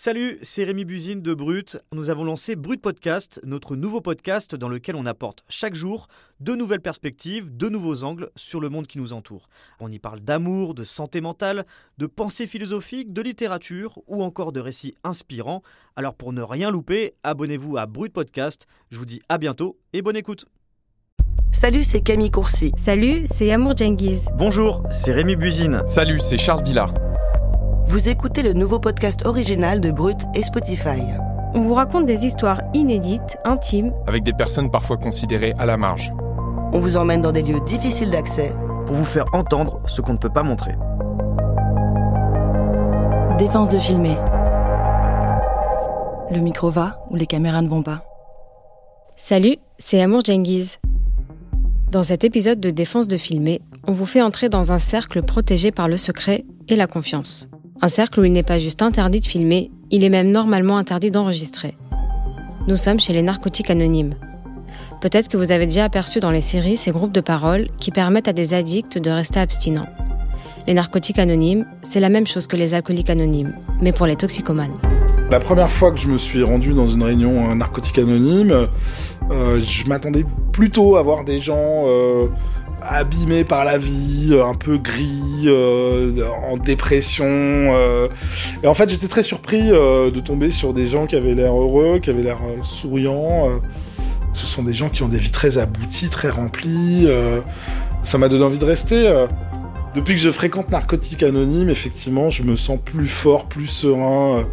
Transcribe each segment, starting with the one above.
Salut, c'est Rémi Buzine de Brut. Nous avons lancé Brut Podcast, notre nouveau podcast dans lequel on apporte chaque jour de nouvelles perspectives, de nouveaux angles sur le monde qui nous entoure. On y parle d'amour, de santé mentale, de pensée philosophique, de littérature ou encore de récits inspirants. Alors pour ne rien louper, abonnez-vous à Brut Podcast. Je vous dis à bientôt et bonne écoute. Salut, c'est Camille Courcy. Salut, c'est Amour Djengiz. Bonjour, c'est Rémi Buzine. Salut, c'est Charles Villard. Vous écoutez le nouveau podcast original de Brut et Spotify. On vous raconte des histoires inédites, intimes, avec des personnes parfois considérées à la marge. On vous emmène dans des lieux difficiles d'accès pour vous faire entendre ce qu'on ne peut pas montrer. Défense de filmer. Le micro va ou les caméras ne vont pas. Salut, c'est Amour Djengiz. Dans cet épisode de Défense de filmer, on vous fait entrer dans un cercle protégé par le secret et la confiance. Un cercle où il n'est pas juste interdit de filmer, il est même normalement interdit d'enregistrer. Nous sommes chez les narcotiques anonymes. Peut-être que vous avez déjà aperçu dans les séries ces groupes de parole qui permettent à des addicts de rester abstinents. Les narcotiques anonymes, c'est la même chose que les alcooliques anonymes, mais pour les toxicomanes. La première fois que je me suis rendu dans une réunion narcotique anonyme, euh, je m'attendais plutôt à voir des gens euh, abîmé par la vie, un peu gris, euh, en dépression. Euh. Et en fait, j'étais très surpris euh, de tomber sur des gens qui avaient l'air heureux, qui avaient l'air souriants. Ce sont des gens qui ont des vies très abouties, très remplies. ça m'a donné envie de rester. Depuis que je fréquente Narcotique Anonyme, effectivement, je me sens plus fort, plus serein,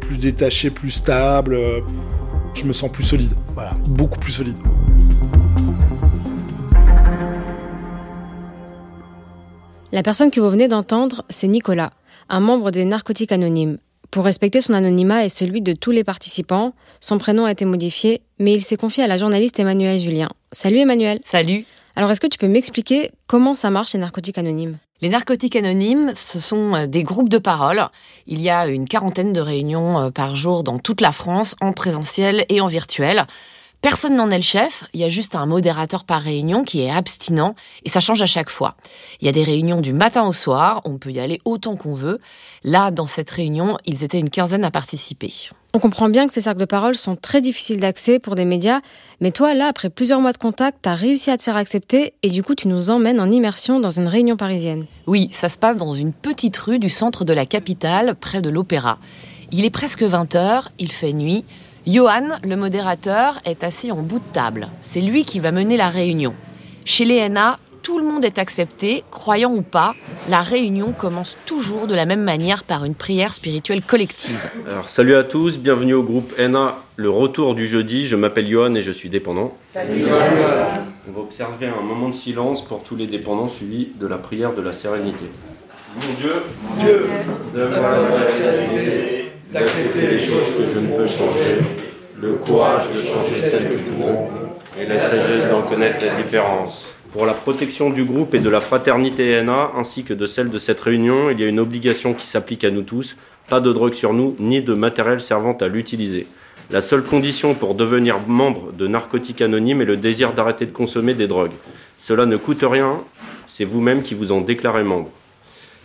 plus détaché, plus stable. je me sens plus solide. Voilà, beaucoup plus solide. La personne que vous venez d'entendre, c'est Nicolas, un membre des Narcotiques Anonymes. Pour respecter son anonymat et celui de tous les participants, son prénom a été modifié, mais il s'est confié à la journaliste Emmanuel Julien. Salut Emmanuel. Salut. Alors est-ce que tu peux m'expliquer comment ça marche les narcotiques anonymes? Les narcotiques anonymes, ce sont euh, des groupes de parole. Il y a une quarantaine de réunions euh, par jour dans toute la France, en présentiel et en virtuel. Personne n'en est le chef, il y a juste un modérateur par réunion qui est abstinent et ça change à chaque fois. Il y a des réunions du matin au soir, on peut y aller autant qu'on veut. Là, dans cette réunion, ils étaient une quinzaine à participer. On comprend bien que ces cercles de parole sont très difficiles d'accès pour des médias, mais toi, là, après plusieurs mois de contact, t'as réussi à te faire accepter et du coup, tu nous emmènes en immersion dans une réunion parisienne. Oui, ça se passe dans une petite rue du centre de la capitale, près de l'Opéra. Il est presque 20h, il fait nuit. Johan, le modérateur, est assis en bout de table. C'est lui qui va mener la réunion. Chez les NA, tout le monde est accepté, croyant ou pas. La réunion commence toujours de la même manière par une prière spirituelle collective. Alors, salut à tous, bienvenue au groupe NA, le retour du jeudi. Je m'appelle Johan et je suis dépendant. Salut On va observer un moment de silence pour tous les dépendants suivi de la prière de la sérénité. Mon Dieu, Dieu, la sérénité d'accepter les choses que je ne peux changer, le courage de changer celles que pouvons, et la sagesse d'en connaître la différence. Pour la protection du groupe et de la fraternité NA, ainsi que de celle de cette réunion, il y a une obligation qui s'applique à nous tous, pas de drogue sur nous, ni de matériel servant à l'utiliser. La seule condition pour devenir membre de Narcotiques Anonymes est le désir d'arrêter de consommer des drogues. Cela ne coûte rien, c'est vous-même qui vous en déclarez membre.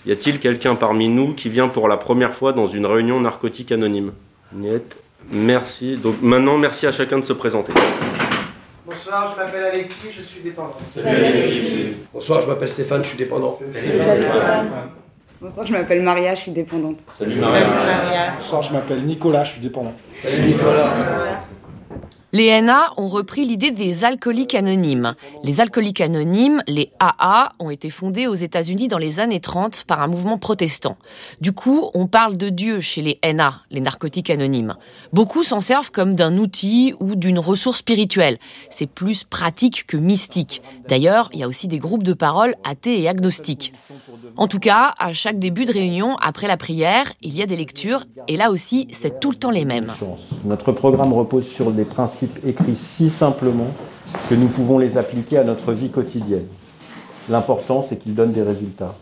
Y a-t-il quelqu'un parmi nous qui vient pour la première fois dans une réunion narcotique anonyme? Niet. Merci. Donc maintenant, merci à chacun de se présenter. Bonsoir, je m'appelle Alexis, je suis dépendant. Salut Alexis. Bonsoir, je m'appelle Stéphane, je suis dépendant. Salut Stéphane. Bonsoir, je m'appelle Maria, je suis dépendante. Salut Maria. Bonsoir, je m'appelle Nicolas, je suis dépendant. Salut Nicolas. Les NA ont repris l'idée des alcooliques anonymes. Les alcooliques anonymes, les AA, ont été fondés aux États-Unis dans les années 30 par un mouvement protestant. Du coup, on parle de Dieu chez les NA, les narcotiques anonymes. Beaucoup s'en servent comme d'un outil ou d'une ressource spirituelle. C'est plus pratique que mystique. D'ailleurs, il y a aussi des groupes de parole athées et agnostiques. En tout cas, à chaque début de réunion, après la prière, il y a des lectures, et là aussi, c'est tout le temps les mêmes. Notre programme repose sur des principes écrits si simplement que nous pouvons les appliquer à notre vie quotidienne. L'important, c'est qu'ils donnent des résultats.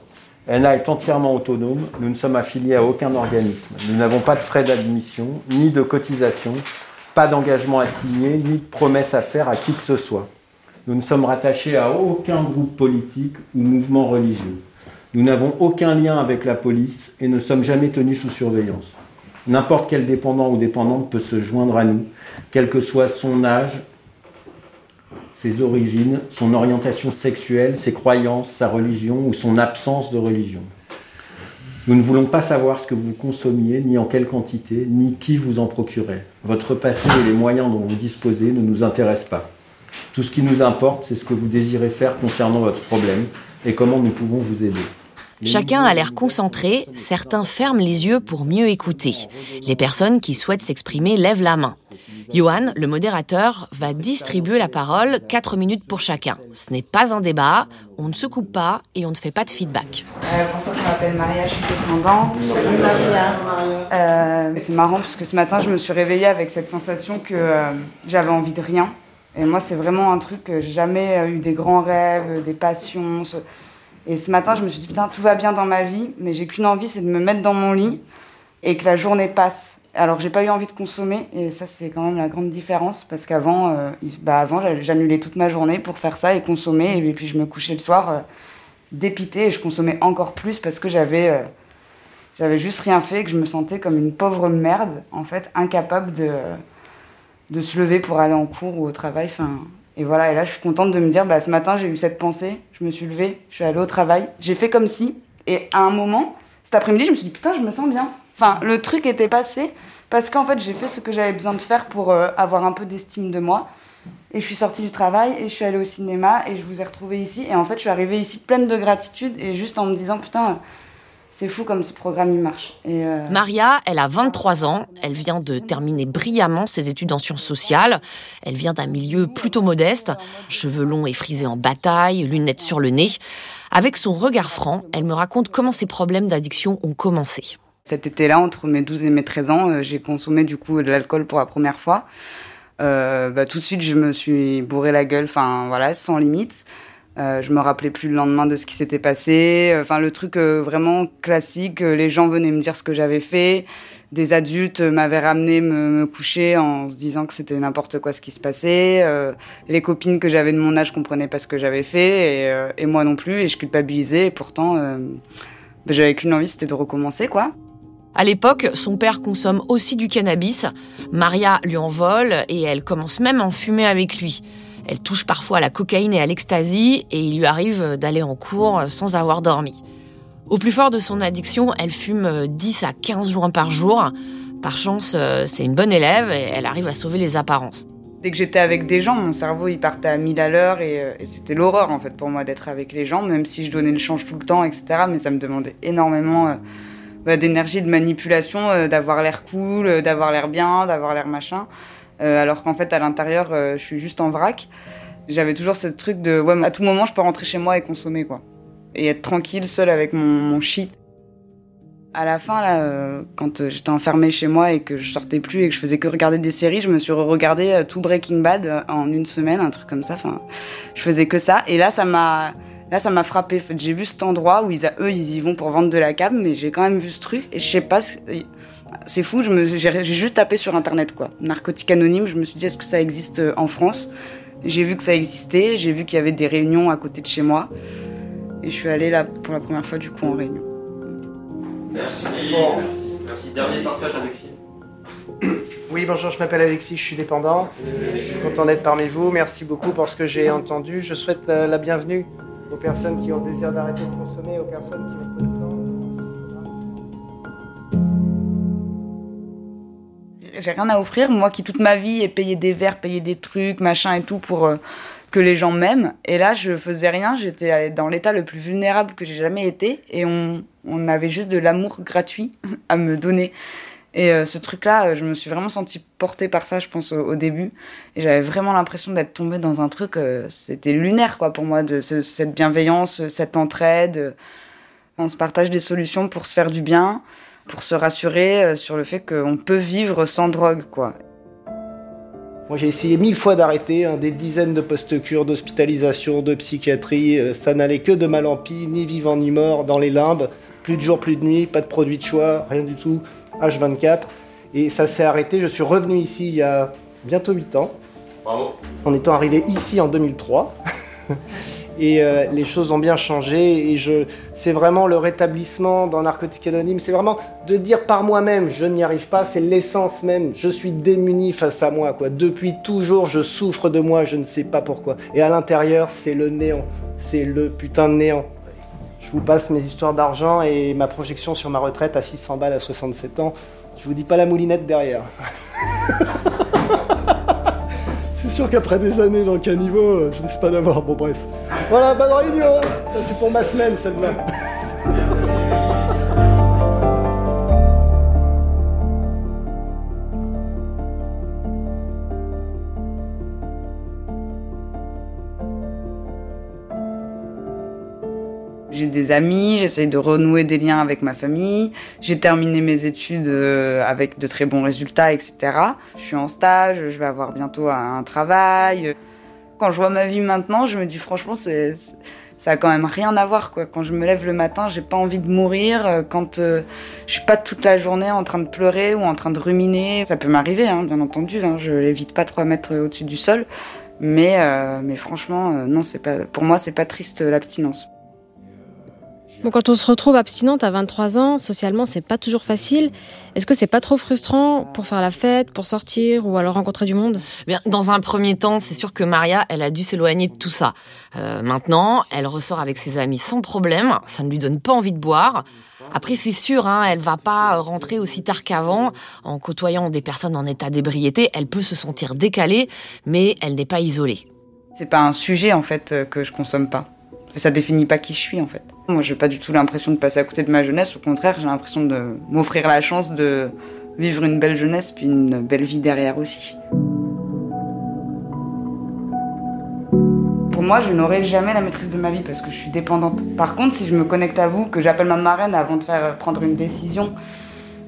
ENA est entièrement autonome, nous ne sommes affiliés à aucun organisme. Nous n'avons pas de frais d'admission, ni de cotisation, pas d'engagement à signer, ni de promesses à faire à qui que ce soit. Nous ne sommes rattachés à aucun groupe politique ou mouvement religieux. Nous n'avons aucun lien avec la police et ne sommes jamais tenus sous surveillance. N'importe quel dépendant ou dépendante peut se joindre à nous, quel que soit son âge, ses origines, son orientation sexuelle, ses croyances, sa religion ou son absence de religion. Nous ne voulons pas savoir ce que vous consommiez, ni en quelle quantité, ni qui vous en procurait. Votre passé et les moyens dont vous disposez ne nous intéressent pas. Tout ce qui nous importe, c'est ce que vous désirez faire concernant votre problème et comment nous pouvons vous aider. Chacun a l'air concentré, certains ferment les yeux pour mieux écouter. Les personnes qui souhaitent s'exprimer lèvent la main. Johan, le modérateur, va distribuer la parole, 4 minutes pour chacun. Ce n'est pas un débat, on ne se coupe pas et on ne fait pas de feedback. Euh, bonsoir, je m'appelle Maria, je suis dépendante. Salut Maria. Euh, c'est marrant parce que ce matin, je me suis réveillée avec cette sensation que euh, j'avais envie de rien. Et moi, c'est vraiment un truc que j'ai jamais eu des grands rêves, des passions. Et ce matin, je me suis dit, putain, tout va bien dans ma vie, mais j'ai qu'une envie, c'est de me mettre dans mon lit et que la journée passe. Alors, j'ai pas eu envie de consommer, et ça, c'est quand même la grande différence, parce qu'avant, euh, bah, avant, j'annulais toute ma journée pour faire ça et consommer, et puis je me couchais le soir euh, dépité, et je consommais encore plus parce que j'avais euh, juste rien fait, et que je me sentais comme une pauvre merde, en fait, incapable de, de se lever pour aller en cours ou au travail. Enfin, et voilà, et là, je suis contente de me dire, bah, ce matin, j'ai eu cette pensée, je me suis levée, je suis allée au travail, j'ai fait comme si, et à un moment, cet après-midi, je me suis dit, putain, je me sens bien. Enfin, le truc était passé parce qu'en fait, j'ai fait ce que j'avais besoin de faire pour euh, avoir un peu d'estime de moi. Et je suis sortie du travail et je suis allée au cinéma et je vous ai retrouvée ici. Et en fait, je suis arrivée ici pleine de gratitude et juste en me disant, putain, c'est fou comme ce programme il marche. Et euh, Maria, elle a 23 ans, elle vient de terminer brillamment ses études en sciences sociales. Elle vient d'un milieu plutôt modeste, cheveux longs et frisés en bataille, lunettes sur le nez. Avec son regard franc, elle me raconte comment ses problèmes d'addiction ont commencé. Cet été-là, entre mes 12 et mes 13 ans, euh, j'ai consommé du coup de l'alcool pour la première fois. Euh, bah, tout de suite, je me suis bourré la gueule, enfin voilà, sans limite. Euh, je me rappelais plus le lendemain de ce qui s'était passé. Enfin, le truc euh, vraiment classique. Les gens venaient me dire ce que j'avais fait. Des adultes m'avaient ramené me, coucher en se disant que c'était n'importe quoi ce qui se passait. Euh, les copines que j'avais de mon âge comprenaient pas ce que j'avais fait et, euh, et, moi non plus. Et je culpabilisais. Et pourtant, bah, j'avais qu'une envie, c'était de recommencer, quoi. À l'époque, son père consomme aussi du cannabis. Maria lui en vole et elle commence même à en fumer avec lui. Elle touche parfois à la cocaïne et à l'ecstasy et il lui arrive d'aller en cours sans avoir dormi. Au plus fort de son addiction, elle fume 10 à 15 joints par jour. Par chance, c'est une bonne élève et elle arrive à sauver les apparences. Dès que j'étais avec des gens, mon cerveau il partait à 1000 à l'heure et, et c'était l'horreur en fait pour moi d'être avec les gens, même si je donnais le change tout le temps, etc. Mais ça me demandait énormément d'énergie, de manipulation, euh, d'avoir l'air cool, euh, d'avoir l'air bien, d'avoir l'air machin. Euh, alors qu'en fait, à l'intérieur, je suis juste en vrac. J'avais toujours ce truc de, ouais, à tout moment, je peux rentrer chez moi et consommer, quoi. Et être tranquille, seule avec mon, shit. À la fin, là, euh, quand j'étais enfermée chez moi et que je sortais plus et que je faisais que regarder des séries, je me suis re-regardé euh, tout Breaking Bad en une semaine, un truc comme ça. Enfin, je faisais que ça. Et là, ça m'a, Là, ça m'a frappé. J'ai vu cet endroit où ils, eux, ils y vont pour vendre de la cab, mais j'ai quand même vu ce truc et je sais pas. C'est fou. J'ai juste tapé sur internet quoi. Narcotique anonyme. Je me suis dit est-ce que ça existe euh, en France? J'ai vu que ça existait. J'ai vu qu'il y avait des réunions à côté de chez moi et je suis allée là pour la première fois du coup en réunion. Merci. Merci. Dernier partage Alexis. Oui, bonjour, je m'appelle Alexis, je suis dépendant. Je suis content d'être parmi vous. Merci beaucoup pour ce que j'ai entendu. Je souhaite la bienvenue aux personnes qui ont le désir d'arrêter de consommer, aux personnes qui ont J'ai rien à offrir, moi qui toute ma vie ai payé des verres, payé des trucs, machin et tout pour euh, que les gens m'aiment. Et là, je faisais rien, j'étais dans l'état le plus vulnérable que j'ai jamais été et on, on avait juste de l'amour gratuit à me donner. Et euh, ce truc-là, je me suis vraiment sentie portée par ça, je pense, au, début. Et j'avais vraiment l'impression d'être tombée dans un truc, euh, c'était lunaire, quoi, pour moi, de ce, cette bienveillance, cette entraide. On se partage des solutions pour se faire du bien, pour se rassurer euh, sur le fait qu'on peut vivre sans drogue, quoi. Moi, j'ai essayé mille fois d'arrêter, hein, des dizaines de post-cures, d'hospitalisation, de psychiatrie. Euh, ça n'allait que de mal en pis, ni vivant ni mort, dans les limbes. Plus de jour, plus de nuit, pas de produits de choix, rien du tout. H24. Et ça s'est arrêté. Je suis revenu ici il y a bientôt 8 ans. Bravo. En étant arrivé ici en 2003. Et euh, les choses ont bien changé. Et je, c'est vraiment le rétablissement dans Narcotique Anonyme. C'est vraiment de dire par moi-même, je n'y arrive pas. C'est l'essence même. Je suis démuni face à moi. Quoi. Depuis toujours, je souffre de moi. Je ne sais pas pourquoi. Et à l'intérieur, c'est le néant. C'est le putain de néant. Je vous passe mes histoires d'argent et ma projection sur ma retraite à 600 balles à 67 ans. Je vous dis pas la moulinette derrière. sûr qu'après des années dans le caniveau, je risque pas d'avoir. Bon bref. Voilà, bonne réunion Ça c'est pour ma semaine celle-là. J'ai des amis, j'essaye de renouer des liens avec ma famille. J'ai terminé mes études euh, avec de très bons résultats, etc. Je suis en stage, je vais avoir bientôt un travail. Quand je vois ma vie maintenant, je me dis franchement, c'est, ça a quand même rien à voir. Quoi. Quand je me lève le matin, j'ai pas envie de mourir. Quand euh, je suis pas toute la journée en train de pleurer ou en train de ruminer, ça peut m'arriver, hein, bien entendu. Hein. Je l'évite pas trois mètres au-dessus du sol. Mais, euh, mais franchement, non, c'est pas, pour moi, c'est pas triste l'abstinence. Bon, quand on se retrouve abstinente à 23 ans, socialement, c'est pas toujours facile. Est-ce que c'est pas trop frustrant pour faire la fête, pour sortir ou alors rencontrer du monde? Bien, dans un premier temps, c'est sûr que Maria, elle a dû s'éloigner de tout ça. Euh, maintenant, elle ressort avec ses amis sans problème. Ça ne lui donne pas envie de boire. Après, c'est sûr, hein, elle va pas rentrer aussi tard qu'avant. En côtoyant des personnes en état d'ébriété, elle peut se sentir décalée, mais elle n'est pas isolée. C'est pas un sujet en fait euh, que je consomme pas. Ça définit pas qui je suis en fait. Moi, j'ai pas du tout l'impression de passer à côté de ma jeunesse. Au contraire, j'ai l'impression de m'offrir la chance de vivre une belle jeunesse puis une belle vie derrière aussi. Pour moi, je n'aurai jamais la maîtrise de ma vie parce que je suis dépendante. Par contre, si je me connecte à vous, que j'appelle ma marraine avant de faire prendre une décision,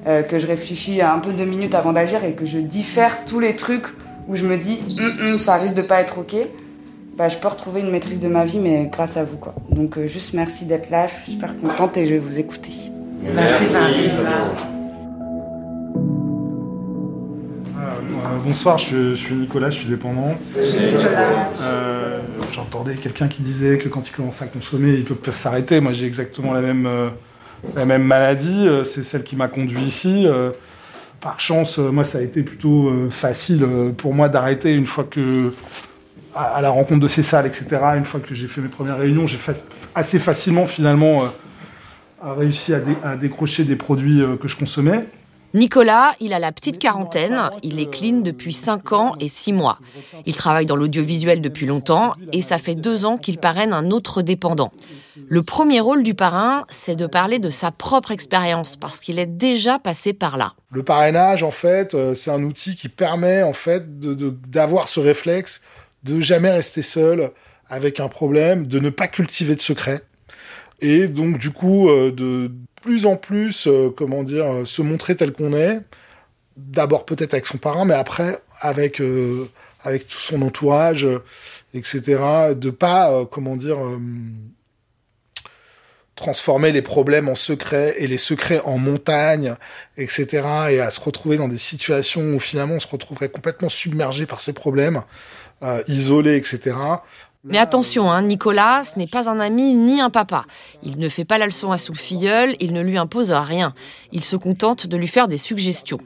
euh, que je réfléchis un peu deux minutes avant d'agir et que je diffère tous les trucs où je me dis hum, hum, ça risque de pas être ok, bah, je peux retrouver une maîtrise de ma vie, mais grâce à vous. Quoi. Donc euh, juste merci d'être là, je suis super contente et je vais vous écouter. Merci, bonsoir, je, suis Nicolas, je suis dépendant. Euh, J'entendais quelqu'un qui disait que quand il commence à consommer, il peut s'arrêter. Moi, j'ai exactement la même, euh, la même maladie. Euh, c'est celle qui m'a conduit ici. Euh, par chance, moi, ça a été plutôt facile pour moi d'arrêter une fois que à, la rencontre de ces salles, etc. Une fois que j'ai fait mes premières réunions, j'ai assez facilement finalement euh, réussi à, à, décrocher des produits euh, que je consommais. Nicolas, il a la petite quarantaine, il est clean depuis 5 ans et 6 mois. Il travaille dans l'audiovisuel depuis longtemps et ça fait 2 ans qu'il parraine un autre dépendant. Le premier rôle du parrain, c'est de parler de sa propre expérience parce qu'il est déjà passé par là. Le parrainage, en fait, euh, c'est un outil qui permet en fait d'avoir ce réflexe de jamais rester seul avec un problème, de ne pas cultiver de secrets. Et donc, du coup, euh, de plus en plus, euh, comment dire, euh, se montrer tel qu'on est. D'abord peut-être avec son parent, mais après avec avec tout son entourage, etc. De pas, comment dire, transformer les problèmes en secrets et les secrets en montagnes, etc. Et à se retrouver dans des situations où finalement on se retrouverait complètement submergé par ces problèmes euh, isolé, etc. Mais attention, hein, Nicolas, ce n'est pas un ami ni un papa. Il ne fait pas la leçon à son filleul, il ne lui impose rien. Il se contente de lui faire des suggestions.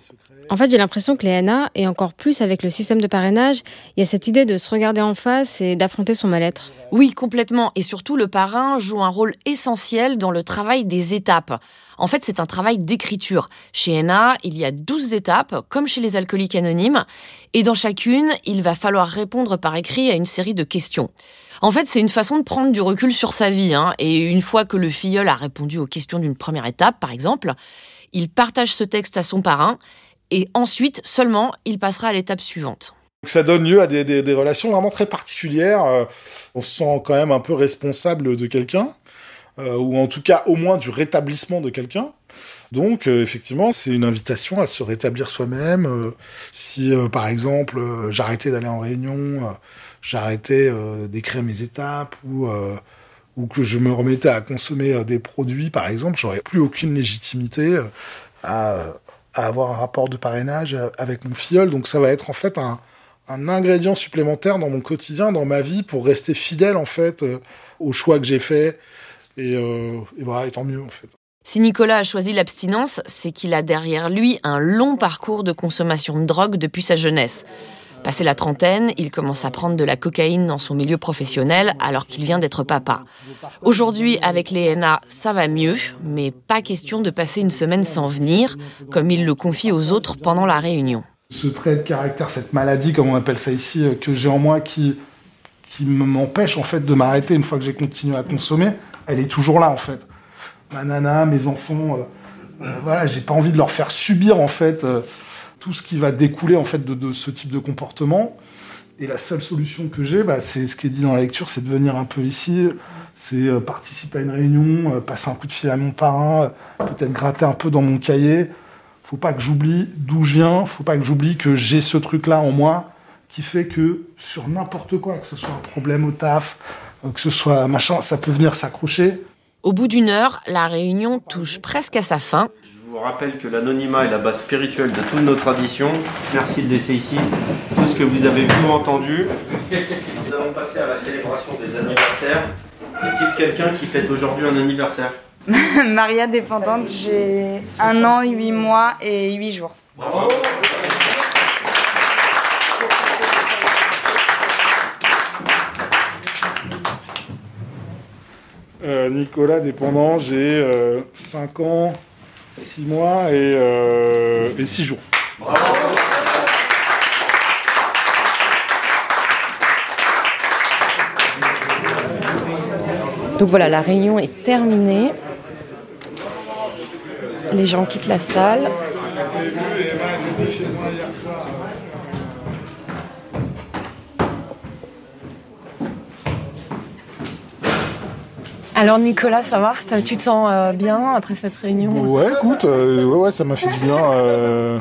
En fait, j'ai l'impression que les NA, et encore plus avec le système de parrainage, il y a cette idée de se regarder en face et d'affronter son mal-être. Oui, complètement. Et surtout, le parrain joue un rôle essentiel dans le travail des étapes. En fait, c'est un travail d'écriture. Chez NA, il y a 12 étapes, comme chez les alcooliques anonymes, et dans chacune, il va falloir répondre par écrit à une série de questions. En fait, c'est une façon de prendre du recul sur sa vie, hein. et une fois que le filleul a répondu aux questions d'une première étape, par exemple, il partage ce texte à son parrain, et ensuite seulement il passera à l'étape suivante. Ça donne lieu à des, relations vraiment très particulières. Euh, on se sent quand même un peu responsable de quelqu'un, euh, ou en tout cas au moins du rétablissement de quelqu'un. Donc euh, effectivement, c'est une invitation à se rétablir soi-même. Si par exemple j'arrêtais d'aller en réunion, j'arrêtais d'écrire mes étapes ou ou que je me remettais à consommer des produits, par exemple, j'aurais plus aucune légitimité à à avoir un rapport de parrainage avec mon filleul. Donc ça va être en fait un, ingrédient supplémentaire dans mon quotidien, dans ma vie, pour rester fidèle en fait euh, aux choix que j'ai faits. Et, euh, et voilà, tant mieux en fait. Si Nicolas a choisi l'abstinence, c'est qu'il a derrière lui un long parcours de consommation de drogue depuis sa jeunesse. Passé la trentaine, il commence à prendre de la cocaïne dans son milieu professionnel alors qu'il vient d'être papa. Aujourd'hui, avec les NA, ça va mieux, mais pas question de passer une semaine sans venir, comme il le confie aux autres pendant la réunion. Ce trait de caractère, cette maladie, comme on appelle ça ici, euh, que j'ai en moi, qui, qui m'empêche en fait de m'arrêter une fois que j'ai continué à consommer, elle est toujours là en fait. Ma nana, mes enfants, euh, euh, voilà, j'ai pas envie de leur faire subir en fait euh, tout ce qui va découler en fait de, ce type de comportement. Et la seule solution que j'ai, bah, c'est ce qui est dit dans la lecture, c'est de venir un peu ici, c'est euh, participer à une réunion, euh, passer un coup de fil à mon parrain, peut-être gratter un peu dans mon cahier. Faut pas que j'oublie d'où je viens, faut pas que j'oublie que j'ai ce truc-là en moi qui fait que sur n'importe quoi, que ce soit un problème au taf, euh, que ce soit machin, ça peut venir s'accrocher. Au bout d'une heure, la réunion touche presque à sa fin. Je vous rappelle que l'anonymat est la base spirituelle de toutes nos traditions. Merci de laisser ici tout ce que vous avez vu ou entendu. Nous allons passer à la célébration des anniversaires. Y a-t-il quelqu'un qui fête aujourd'hui un anniversaire Maria dépendante, j'ai un an, huit mois et huit jours. Euh, Nicolas, dépendant, j'ai 5 ans, 6 mois et, 6 jours. Donc voilà, la réunion est terminée. Les gens quittent la salle. Alors Nicolas, ça va Tu te sens euh, bien après cette réunion Ouais, écoute, euh, ouais, ça m'a fait du bien. euh,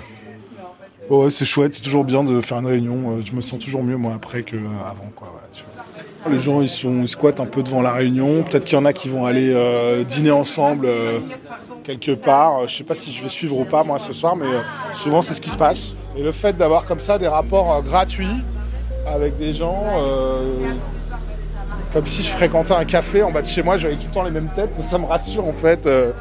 Ouais, c'est chouette, c'est toujours bien de faire une réunion. Je me sens toujours mieux moi après que avant, quoi. voilà, tu vois. Les gens ils sont squattent un peu devant la réunion. Peut-être qu'il y en a qui vont aller dîner ensemble quelque part. Je sais pas si je vais suivre ou pas moi ce soir, mais souvent c'est ce qui se passe. Et le fait d'avoir comme ça des rapports gratuits avec des gens. Comme si je fréquentais un café en bas de chez moi, j'avais tout le temps les mêmes têtes, ça me rassure en fait euh,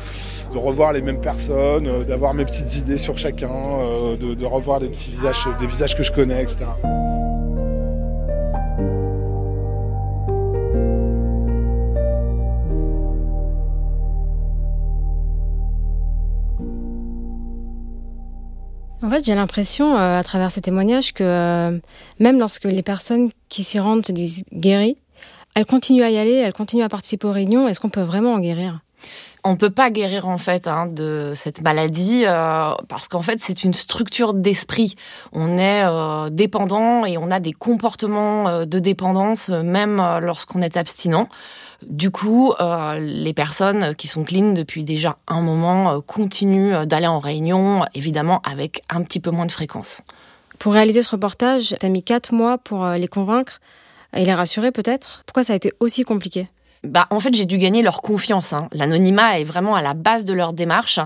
de revoir les mêmes personnes, euh, d'avoir mes petites idées sur chacun, euh, de, de revoir des petits visages, des visages que je connais, etc. En fait, j'ai l'impression, à travers ces témoignages, que même lorsque les personnes qui s'y rendent se disent guéries, elles continuent à y aller, elles continuent à participer aux réunions. Est-ce qu'on peut vraiment en guérir? On peut pas guérir en fait hein, de cette maladie euh, parce qu'en fait c'est une structure d'esprit. On est euh, dépendant et on a des comportements euh, de dépendance même lorsqu'on est abstinent. Du coup, les personnes qui sont clean depuis déjà un moment continuent d'aller en réunion, évidemment avec un petit peu moins de fréquence. Pour réaliser ce reportage, t'as mis quatre mois pour les convaincre et les rassurer peut-être? Pourquoi ça a été aussi compliqué? Bah, en fait, j'ai dû gagner leur confiance. hein. L'anonymat est vraiment à la base de leur démarche.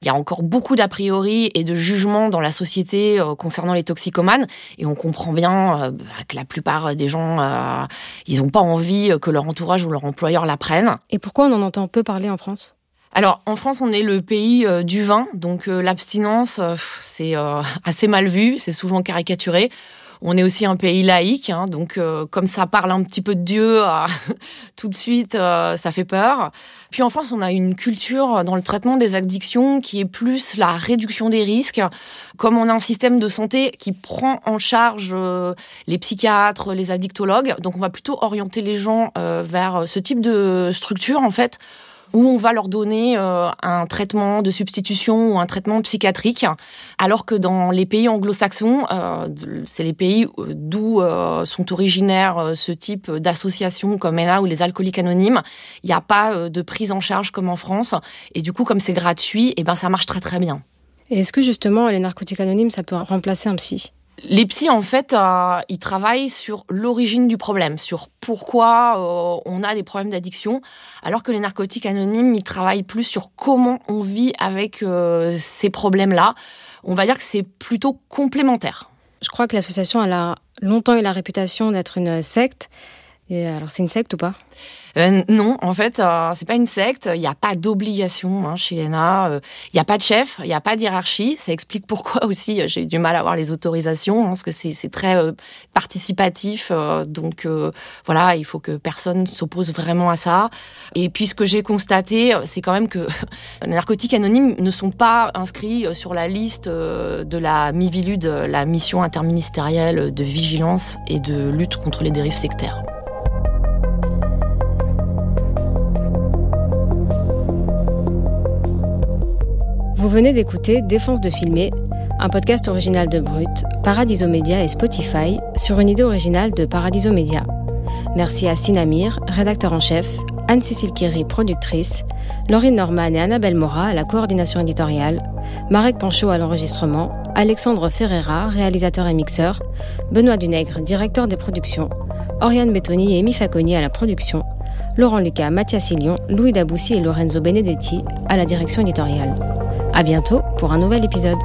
Il y a encore beaucoup d'a priori et de jugements dans la société euh, concernant les toxicomanes, et on comprend bien euh, bah, que la plupart des gens, euh, ils n'ont pas envie que leur entourage ou leur employeur l'apprennent. Et pourquoi on en entend peu parler en France? Alors, en France, on est le pays euh, du vin, donc euh, l'abstinence, euh, c'est assez mal vu, c'est souvent caricaturé. On est aussi un pays laïque, hein, donc euh, comme ça parle un petit peu de Dieu, euh, tout de suite, euh, ça fait peur. Puis en France, on a une culture dans le traitement des addictions qui est plus la réduction des risques. Comme on a un système de santé qui prend en charge euh, les psychiatres, les addictologues, donc on va plutôt orienter les gens euh, vers ce type de structure, en fait, où on va leur donner euh, un traitement de substitution ou un traitement psychiatrique, alors que dans les pays anglo-saxons, euh, c'est les pays d'où euh, sont originaires ce type d'associations comme ENA ou les alcooliques anonymes, il n'y a pas de prise en charge comme en France, et du coup, comme c'est gratuit, et ben ça marche très très bien. Est-ce que justement les narcotiques anonymes, ça peut remplacer un psy? Les psys, en fait, euh, ils travaillent sur l'origine du problème, sur pourquoi euh, on a des problèmes d'addiction, alors que les narcotiques anonymes, ils travaillent plus sur comment on vit avec euh, ces problèmes-là. On va dire que c'est plutôt complémentaire. Je crois que l'association a longtemps eu la réputation d'être une secte. Alors c'est une secte ou pas? Euh, non, en fait, euh, c'est pas une secte. Il n'y a pas d'obligation hein, chez ENA. Euh, il n'y a pas de chef, il n'y a pas de hiérarchie. Ça explique pourquoi aussi j'ai du mal à avoir les autorisations, hein, parce que c'est très participatif. donc voilà, il faut que personne s'oppose vraiment à ça. Et puis ce que j'ai constaté, c'est quand même que les narcotiques anonymes ne sont pas inscrits sur la liste de la MIVILUD, la mission interministérielle de vigilance et de lutte contre les dérives sectaires. Vous venez d'écouter Défense de filmer, un podcast original de Brut, Paradiso Media et Spotify sur une idée originale de Paradiso Media. Merci à Sinamir, rédacteur en chef, Anne-Cécile Kiri, productrice, Laurine Norman et Annabelle Mora à la coordination éditoriale, Marek Panchaud à l'enregistrement, Alexandre Ferreira, réalisateur et mixeur, Benoît Dunègre, directeur des productions, Oriane Bettoni et Amy Faconi à la production, Laurent Lucas, Mathias Ilion, Louis Daboussi et Lorenzo Benedetti à la direction éditoriale. À bientôt pour un nouvel épisode.